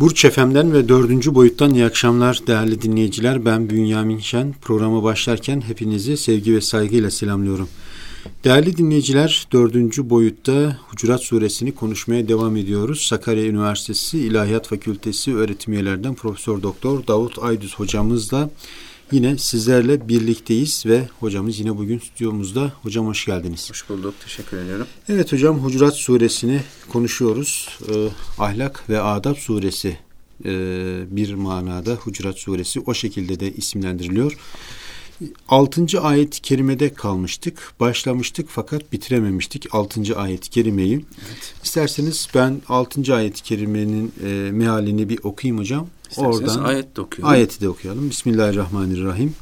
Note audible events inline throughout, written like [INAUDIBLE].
Burç Efem'den ve dördüncü boyuttan iyi akşamlar değerli dinleyiciler. Ben Bünyamin Şen. Programa başlarken hepinizi sevgi ve saygıyla selamlıyorum. Değerli dinleyiciler, dördüncü boyutta Hucurat Suresini konuşmaya devam ediyoruz. Sakarya Üniversitesi İlahiyat Fakültesi öğretim üyelerden Profesör Doktor Davut Aydüz hocamızla yine sizlerle birlikteyiz ve hocamız yine bugün stüdyomuzda. Hocam hoş geldiniz. Hoş bulduk. Teşekkür ediyorum. Evet hocam Hucurat Suresini konuşuyoruz. Ee, Ahlak ve Adab Suresi e, bir manada Hucurat Suresi o şekilde de isimlendiriliyor. Altıncı ayet-i kerimede kalmıştık. Başlamıştık fakat bitirememiştik altıncı ayet-i kerimeyi. Evet. İsterseniz ben altıncı ayet-i kerimenin e, mealini bir okuyayım hocam. İsterseniz Oradan ayet de okuyalım. Ayeti de okuyalım. Bismillahirrahmanirrahim.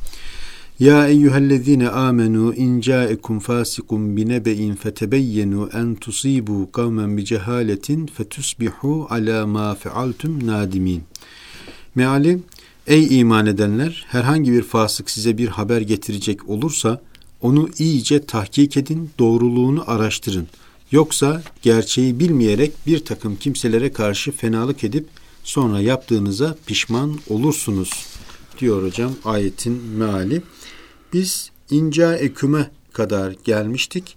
Ya eyyühellezine amenu in ca'ekum fasikum binebe'in fetebeyyenu en tusibu kavmen bi cehaletin fetusbihu ala ma fealtum nadimin. Meali Ey iman edenler herhangi bir fasık size bir haber getirecek olursa onu iyice tahkik edin, doğruluğunu araştırın. Yoksa gerçeği bilmeyerek bir takım kimselere karşı fenalık edip sonra yaptığınıza pişman olursunuz diyor hocam ayetin meali. Biz inca eküme kadar gelmiştik.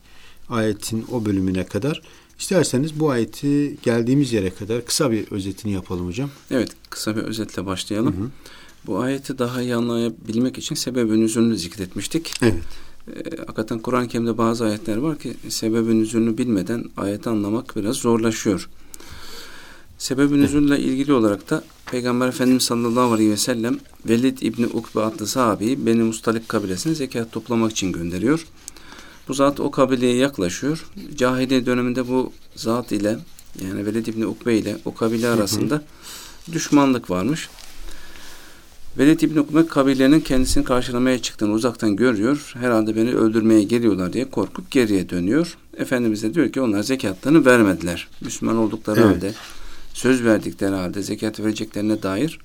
Ayetin o bölümüne kadar. İsterseniz bu ayeti geldiğimiz yere kadar kısa bir özetini yapalım hocam. Evet, kısa bir özetle başlayalım. Hı hı. Bu ayeti daha iyi anlayabilmek için sebebin üzerine zikretmiştik. Evet. E, hakikaten Kur'an-ı Kerim'de bazı ayetler var ki sebebin üzerine bilmeden ayeti anlamak biraz zorlaşıyor. Sebebin üzerine ilgili olarak da Peygamber Efendimiz sallallahu aleyhi ve sellem Velid İbni Ukbe adlı sahabeyi Beni Mustalik kabilesine zekat toplamak için gönderiyor. Bu zat o kabileye yaklaşıyor. Cahiliye döneminde bu zat ile yani Velid İbni Ukbe ile o kabile arasında düşmanlık varmış. Velid İbni Ukbe kabilenin kendisini karşılamaya çıktığını uzaktan görüyor. Herhalde beni öldürmeye geliyorlar diye korkup geriye dönüyor. Efendimiz de diyor ki onlar zekatlarını vermediler. Müslüman oldukları evet. halde söz verdikleri halde zekat vereceklerine dair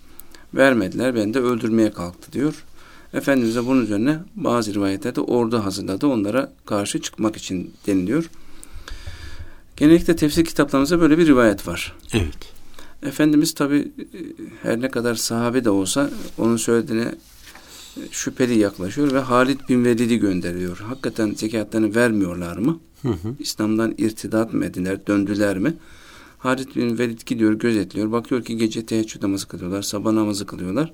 vermediler. Ben de öldürmeye kalktı diyor. Efendimiz de bunun üzerine bazı rivayetlerde ordu hazırladı. Onlara karşı çıkmak için deniliyor. Genellikle tefsir kitaplarımızda böyle bir rivayet var. Evet. Efendimiz tabi her ne kadar sahabe de olsa onun söylediğine şüpheli yaklaşıyor ve Halid bin Velid'i gönderiyor. Hakikaten zekatlarını vermiyorlar mı? Hı hı. İslam'dan irtidat mı ettiler, döndüler mi? Halid bin Velid gidiyor, gözetliyor. Bakıyor ki gece teheccüd namazı kılıyorlar, sabah namazı kılıyorlar.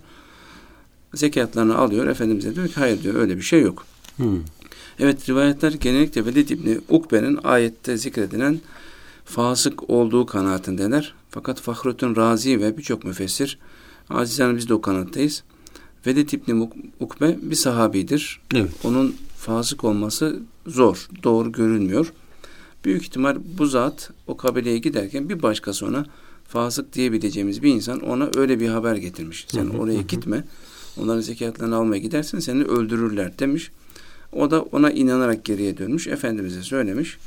Zekatlarını alıyor. Efendimiz'e diyor ki hayır diyor öyle bir şey yok. Hmm. Evet rivayetler genellikle Velid İbni Ukbe'nin ayette zikredilen fasık olduğu kanaatindeler. Fakat Fahrettin Razi ve birçok müfessir azizane biz de o kanaattayız. Velid İbni Ukbe bir sahabidir. Evet. Onun fasık olması zor, doğru görülmüyor. Büyük ihtimal bu zat o kabileye giderken bir başkası ona fasık diyebileceğimiz bir insan ona öyle bir haber getirmiş. Sen hı hı, oraya hı. gitme. Onların zekatlarını almaya gidersen seni öldürürler demiş. O da ona inanarak geriye dönmüş. Efendimiz'e söylemiş.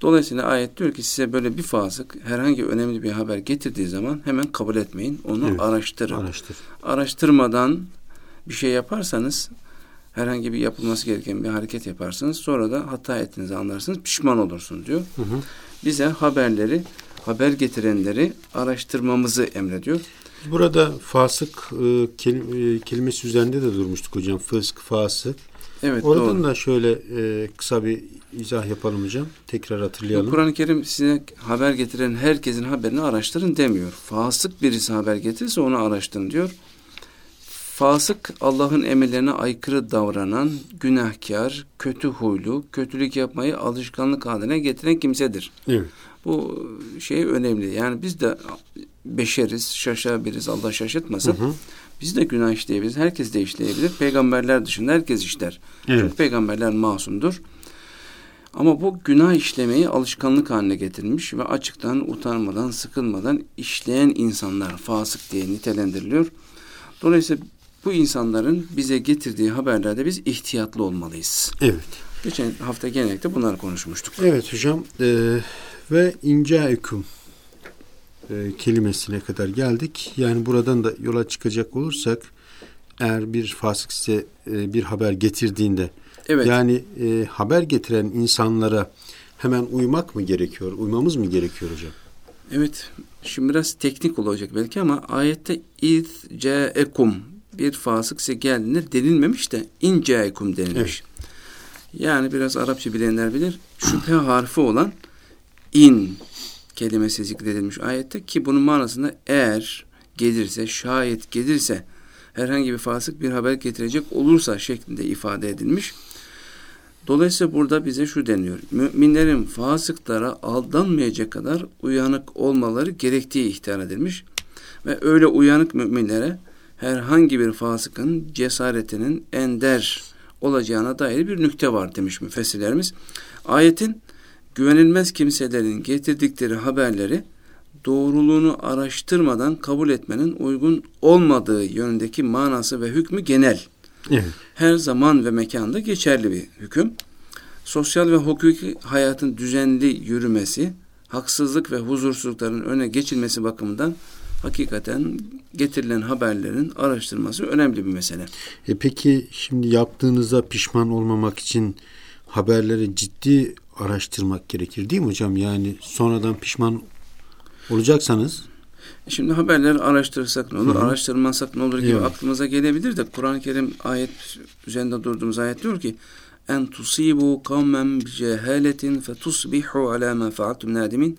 Dolayısıyla ayet diyor ki size böyle bir fasık herhangi önemli bir haber getirdiği zaman hemen kabul etmeyin. Onu evet, araştırın. Araştır. Araştırmadan bir şey yaparsanız herhangi bir yapılması gereken bir hareket yaparsınız. Sonra da hata ettiğinizi anlarsınız. Pişman olursunuz diyor. Hı hı. Bize haberleri, haber getirenleri araştırmamızı emrediyor. Burada fasık e, kelim, e, kelimesi üzerinde de durmuştuk hocam. Fısk, fasık. Evet, Oradan doğru. da şöyle e, kısa bir izah yapalım hocam. Tekrar hatırlayalım. Kur'an-ı Kerim size haber getiren herkesin haberini araştırın demiyor. Fasık birisi haber getirirse onu araştırın diyor. Fasık Allah'ın emirlerine aykırı davranan, günahkar, kötü huylu, kötülük yapmayı alışkanlık haline getiren kimsedir. Evet. Bu şey önemli. Yani biz de beşeriz, şaşabiliriz. Allah şaşırtmasın. Hı hı. Biz de günah işleyebiliriz. Herkes de işleyebilir. Peygamberler dışında herkes işler. Evet. Çünkü peygamberler masumdur. Ama bu günah işlemeyi alışkanlık haline getirmiş ve açıktan, utanmadan, sıkılmadan işleyen insanlar fasık diye nitelendiriliyor. Dolayısıyla bu insanların bize getirdiği haberlerde biz ihtiyatlı olmalıyız. Evet. Geçen hafta genellikle bunları konuşmuştuk. Evet hocam. E, ve incaekum e, kelimesine kadar geldik. Yani buradan da yola çıkacak olursak eğer bir fasık size e, bir haber getirdiğinde evet. yani e, haber getiren insanlara hemen uymak mı gerekiyor? Uymamız mı gerekiyor hocam? Evet. Şimdi biraz teknik olacak belki ama ayette iz bir fasık size geldiğinde denilmemiş de in caekum denilmiş. Evet. Yani biraz Arapça bilenler bilir. Şüphe [CLEARS THROAT] harfi olan in kelimesi zikredilmiş ayette ki bunun manasında eğer gelirse, şayet gelirse herhangi bir fasık bir haber getirecek olursa şeklinde ifade edilmiş. Dolayısıyla burada bize şu deniyor. Müminlerin fasıklara aldanmayacak kadar uyanık olmaları gerektiği ihtar edilmiş. Ve öyle uyanık müminlere herhangi bir fasıkın cesaretinin ender olacağına dair bir nükte var demiş müfessirlerimiz. Ayetin güvenilmez kimselerin getirdikleri haberleri doğruluğunu araştırmadan kabul etmenin uygun olmadığı yönündeki manası ve hükmü genel. Evet. Her zaman ve mekanda geçerli bir hüküm. Sosyal ve hukuki hayatın düzenli yürümesi, haksızlık ve huzursuzlukların öne geçilmesi bakımından hakikaten getirilen haberlerin araştırması önemli bir mesele. E peki şimdi yaptığınıza pişman olmamak için haberleri ciddi araştırmak gerekir değil mi hocam? Yani sonradan pişman olacaksanız Şimdi haberleri araştırırsak ne olur, Hı-hı. araştırmazsak ne olur gibi evet. aklımıza gelebilir de Kur'an-ı Kerim ayet üzerinde durduğumuz ayet diyor ki en tusibu kavmen bi cehaletin fetusbihu ala ma faaltum nadimin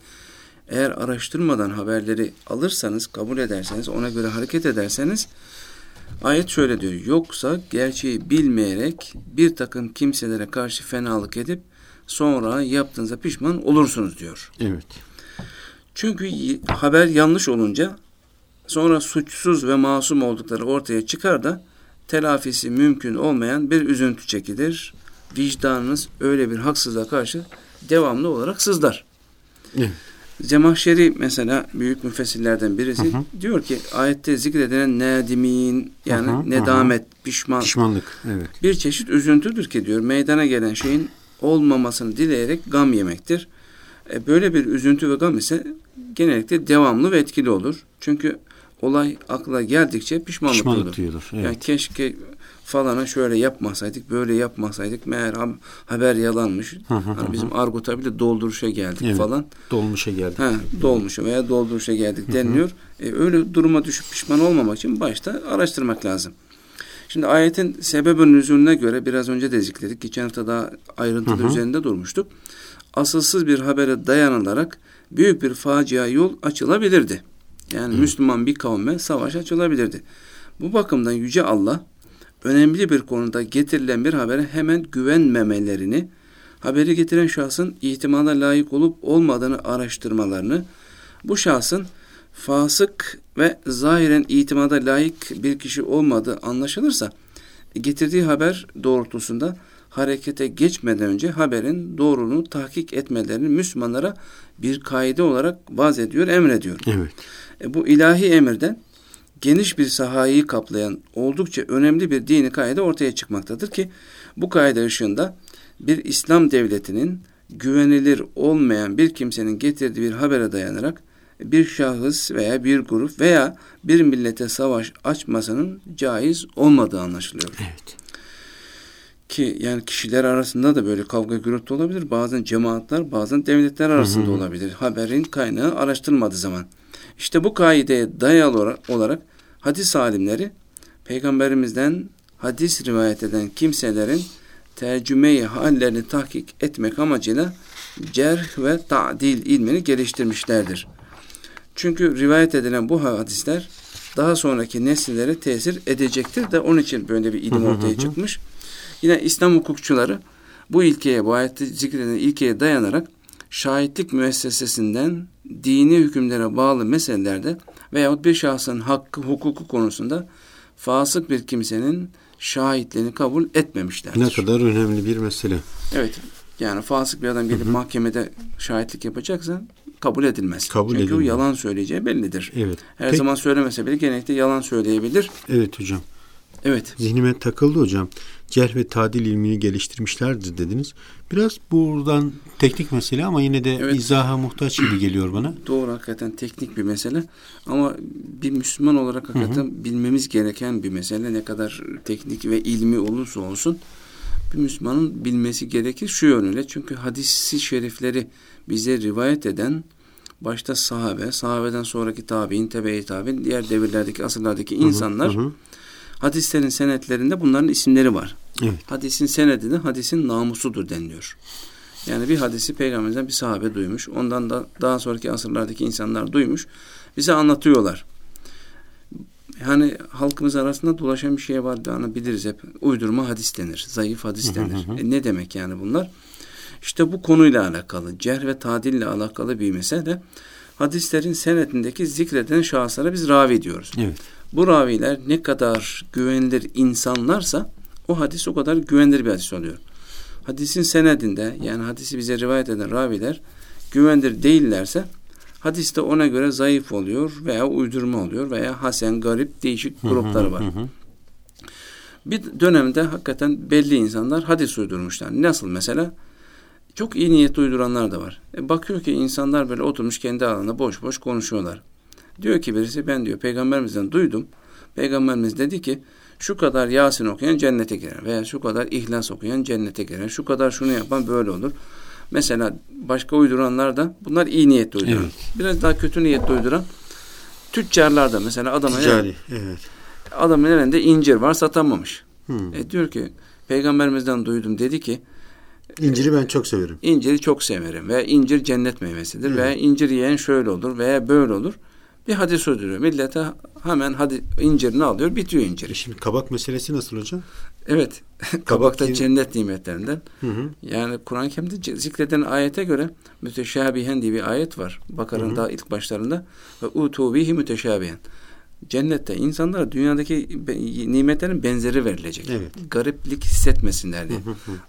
eğer araştırmadan haberleri alırsanız, kabul ederseniz, ona göre hareket ederseniz ayet şöyle diyor. Yoksa gerçeği bilmeyerek bir takım kimselere karşı fenalık edip sonra yaptığınıza pişman olursunuz diyor. Evet. Çünkü haber yanlış olunca sonra suçsuz ve masum oldukları ortaya çıkar da telafisi mümkün olmayan bir üzüntü çekilir. Vicdanınız öyle bir haksızlığa karşı devamlı olarak sızlar. Evet. Zemahşeri mesela büyük müfessirlerden birisi hı hı. diyor ki ayette zikredilen nedimin yani hı hı, nedamet, hı. pişman. Pişmanlık, evet. Bir çeşit üzüntüdür ki diyor meydana gelen şeyin olmamasını dileyerek gam yemektir. E, böyle bir üzüntü ve gam ise genellikle devamlı ve etkili olur. Çünkü olay akla geldikçe pişmanlık, pişmanlık duyulur. Evet. Yani keşke falana şöyle yapmasaydık, böyle yapmasaydık. Meğer haber yalanmış. Hı hı, hani bizim argota bile dolduruşa geldik evet, falan. Dolmuşa geldik. Ha, dolmuşa veya dolduruşa geldik deniliyor. E, öyle duruma düşüp pişman olmamak için başta araştırmak lazım. Şimdi ayetin sebebin nüzulüne göre biraz önce de zikredik. Geçen hafta daha ayrıntılı hı hı. üzerinde durmuştuk. Asılsız bir habere dayanılarak büyük bir facia yol açılabilirdi. Yani hı. Müslüman bir kavme savaş açılabilirdi. Bu bakımdan Yüce Allah önemli bir konuda getirilen bir habere hemen güvenmemelerini, haberi getiren şahsın ihtimala layık olup olmadığını araştırmalarını, bu şahsın fasık ve zahiren itimada layık bir kişi olmadığı anlaşılırsa, getirdiği haber doğrultusunda harekete geçmeden önce haberin doğruluğunu tahkik etmelerini Müslümanlara bir kaide olarak vaz ediyor, emrediyor. Evet. E, bu ilahi emirden geniş bir sahayı kaplayan oldukça önemli bir dini kaide ortaya çıkmaktadır ki bu kaide ışığında bir İslam devletinin güvenilir olmayan bir kimsenin getirdiği bir habere dayanarak bir şahıs veya bir grup veya bir millete savaş açmasının caiz olmadığı anlaşılıyor. Evet. Ki yani kişiler arasında da böyle kavga gürültü olabilir. Bazen cemaatler, bazen devletler arasında hı hı. olabilir. Haberin kaynağı araştırılmadığı zaman. İşte bu kaideye dayalı olarak hadis alimleri peygamberimizden hadis rivayet eden kimselerin tercümeyi hallerini tahkik etmek amacıyla cerh ve ta'dil ilmini geliştirmişlerdir. Çünkü rivayet edilen bu hadisler daha sonraki nesillere tesir edecektir de onun için böyle bir ilim ortaya çıkmış. Yine İslam hukukçuları bu ilkeye, bu ayette zikredilen ilkeye dayanarak şahitlik müessesesinden dini hükümlere bağlı meselelerde veyahut bir şahsın hakkı, hukuku konusunda fasık bir kimsenin şahitliğini kabul etmemişlerdir. Ne kadar önemli bir mesele. Evet. Yani fasık bir adam gelip hı hı. mahkemede şahitlik yapacaksa kabul edilmez. Kabul Çünkü edilmez. o yalan söyleyeceği bellidir. Evet. Her Peki. zaman söylemese bile genellikle yalan söyleyebilir. Evet hocam. Evet. Zihnime takıldı hocam. Cerh ve tadil ilmini geliştirmişlerdir dediniz. Biraz buradan teknik mesele ama yine de evet. izaha muhtaç gibi geliyor bana. [CLEARS THROAT] Doğru hakikaten teknik bir mesele ama bir Müslüman olarak hakikaten hı hı. bilmemiz gereken bir mesele. Ne kadar teknik ve ilmi olursa olsun bir Müslümanın bilmesi gerekir şu yönüyle. Çünkü hadisi şerifleri bize rivayet eden başta sahabe, sahabeden sonraki tabi'in, tebe-i tabi'in, diğer devirlerdeki, asırlardaki insanlar Hı hı. Hadislerin senetlerinde bunların isimleri var. Evet. Hadisin senedi de hadisin namusudur deniliyor. Yani bir hadisi peygamberden bir sahabe duymuş. Ondan da daha sonraki asırlardaki insanlar duymuş. Bize anlatıyorlar. Yani halkımız arasında dolaşan bir şey var. Yani biliriz hep. Uydurma hadis denir. Zayıf hadis denir. E ne demek yani bunlar? İşte bu konuyla alakalı. Cerh ve tadille alakalı bir mesele. Hadislerin senetindeki zikreden şahıslara biz ravi diyoruz. Evet. Bu raviler ne kadar güvenilir insanlarsa o hadis o kadar güvenilir bir hadis oluyor. Hadisin senedinde yani hadisi bize rivayet eden raviler güvenilir değillerse hadis de ona göre zayıf oluyor veya uydurma oluyor veya hasen, garip değişik grupları var. Bir dönemde hakikaten belli insanlar hadis uydurmuşlar. Nasıl mesela? Çok iyi niyetli uyduranlar da var. E bakıyor ki insanlar böyle oturmuş kendi alanında boş boş konuşuyorlar. Diyor ki birisi ben diyor peygamberimizden duydum. Peygamberimiz dedi ki şu kadar Yasin okuyan cennete girer veya şu kadar İhlas okuyan cennete girer. Şu kadar şunu yapan böyle olur. Mesela başka uyduranlar da bunlar iyi niyetli uyduran. Evet. Biraz daha kötü niyetli uyduran tüccarlar da mesela adamın, Ticari. Evet. adamın elinde incir var satamamış. Hı. E diyor ki peygamberimizden duydum dedi ki İnciri ben çok severim. İnciri çok severim veya incir cennet meyvesidir Evet. veya incir yiyen şöyle olur veya böyle olur. Bir hadis uyduruyor. Millete hemen hadi incirini alıyor bitiyor incir. E Şimdi kabak meselesi nasıl hocam? Evet. [LAUGHS] Kabakta yine- cennet nimetlerinden. Hı hı. Yani Kur'an-ı Kerim'de zikreden ayete göre müteşabihen diye bir ayet var. Bakar'ın daha ilk başlarında ve utu bihi müteşabihen. Cennette insanlara dünyadaki nimetlerin benzeri verilecek. Evet. Gariplik hissetmesinler diye.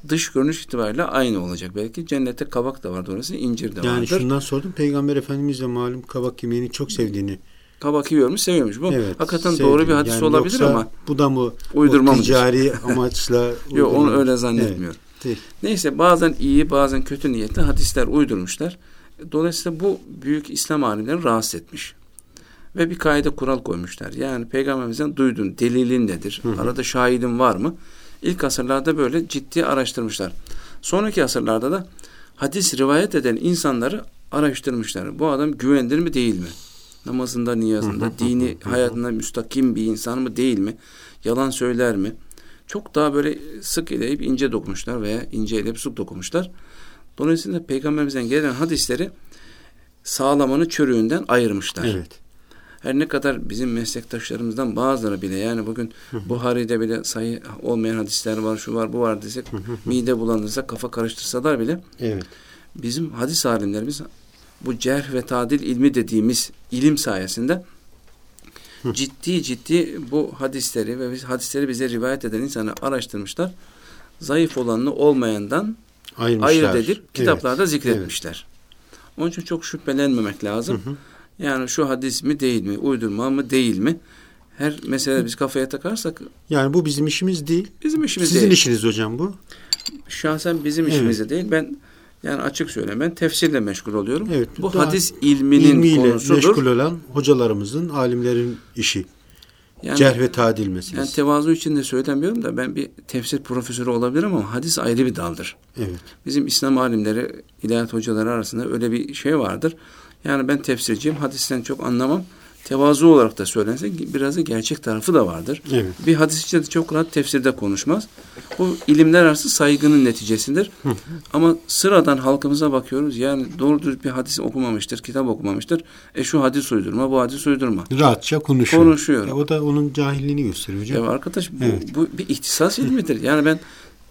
Dış görünüş itibariyle aynı olacak. Belki cennette kabak da var dolayısıyla incir de Yani vardır. şundan sordum. Peygamber Efendimiz de malum kabak yemeğini çok sevdiğini. Kabak yiyormuş, seviyormuş. Bu Evet. hakikaten sevdiğini. doğru bir hadis Yani olabilir ama bu da mı Uydurma ticari [LAUGHS] amaçla yok onu öyle zannetmiyorum. Evet. Değil. Neyse bazen iyi bazen kötü niyetli hadisler uydurmuşlar. Dolayısıyla bu büyük İslam alimlerini rahatsız etmiş. Ve bir kaide kural koymuşlar. Yani peygamberimizden duydun delilin nedir? Arada şahidin var mı? İlk asırlarda böyle ciddi araştırmışlar. Sonraki asırlarda da hadis rivayet eden insanları araştırmışlar. Bu adam güvenilir mi değil mi? Namazında, niyazında, dini hayatında müstakim bir insan mı değil mi? Yalan söyler mi? Çok daha böyle sık eleyip ince dokunmuşlar veya ince eleyip sık dokunmuşlar. Dolayısıyla peygamberimizden gelen hadisleri sağlamanı çürüğünden ayırmışlar. Evet. Her ne kadar bizim meslektaşlarımızdan bazıları bile yani bugün Buhari'de bile sayı olmayan hadisler var, şu var, bu var desek mide bulandırsa, kafa karıştırsalar bile Evet. bizim hadis alimlerimiz bu cerh ve tadil ilmi dediğimiz ilim sayesinde ciddi ciddi bu hadisleri ve hadisleri bize rivayet eden insanı araştırmışlar. Zayıf olanını olmayandan Ayırmışlar. ayırt edip Evet. kitaplarda zikretmişler. Onun için çok şüphelenmemek lazım. Yani şu hadis mi değil mi, uydurma mı değil mi? Her mesele biz kafaya takarsak Yani bu bizim işimiz değil. bizim işimiz Sizin değil. işiniz hocam bu. Şahsen bizim Evet. işimiz değil. Ben yani açık söyleyeyim ben tefsirle meşgul oluyorum. Evet, Bu hadis ilminin İlmiyle konusudur. meşgul olan hocalarımızın, alimlerin işi. Yani, Cerh ve tadil meselesi. yani tevazu için de söylemiyorum da ben bir tefsir profesörü olabilirim ama hadis ayrı bir daldır. evet. Bizim İslam alimleri, ilahiyat hocaları arasında öyle bir şey vardır. Yani ben tefsirciyim, hadisten çok anlamam. Tevazu olarak da söylense biraz da gerçek tarafı da vardır. Evet. Bir hadisçi de çok rahat tefsirde konuşmaz. Bu ilimler arası saygının neticesidir. Ama sıradan halkımıza bakıyoruz. Yani doğru düz bir hadis okumamıştır, kitap okumamıştır. E şu hadis uydurma, bu hadis uydurma. Rahatça konuşuyor. Konuşuyor. E, o da onun cahilliğini gösteriyor hocam. Ya arkadaş bu, Evet. bu bir ihtisas ilmidir. Yani ben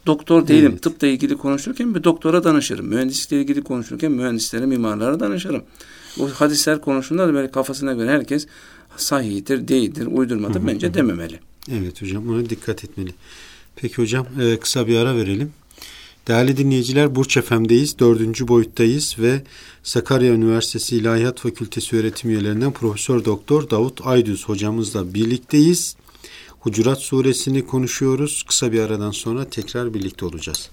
doktor değilim. Evet. Tıpla ilgili konuşurken bir doktora danışırım. Mühendislikle ilgili konuşurken mühendislere, mimarlara danışırım. Bu hadisler konusunda da böyle kafasına göre herkes sahihtir, değildir, uydurmadır bence dememeli. Evet hocam ona dikkat etmeli. Peki hocam e, kısa bir ara verelim. Değerli dinleyiciler Burç FM'deyiz. Dördüncü boyuttayız ve Sakarya Üniversitesi İlahiyat Fakültesi öğretim üyelerinden Profesör Doktor Davut Aydüz hocamızla birlikteyiz. Hucurat suresini konuşuyoruz. Kısa bir aradan sonra tekrar birlikte olacağız.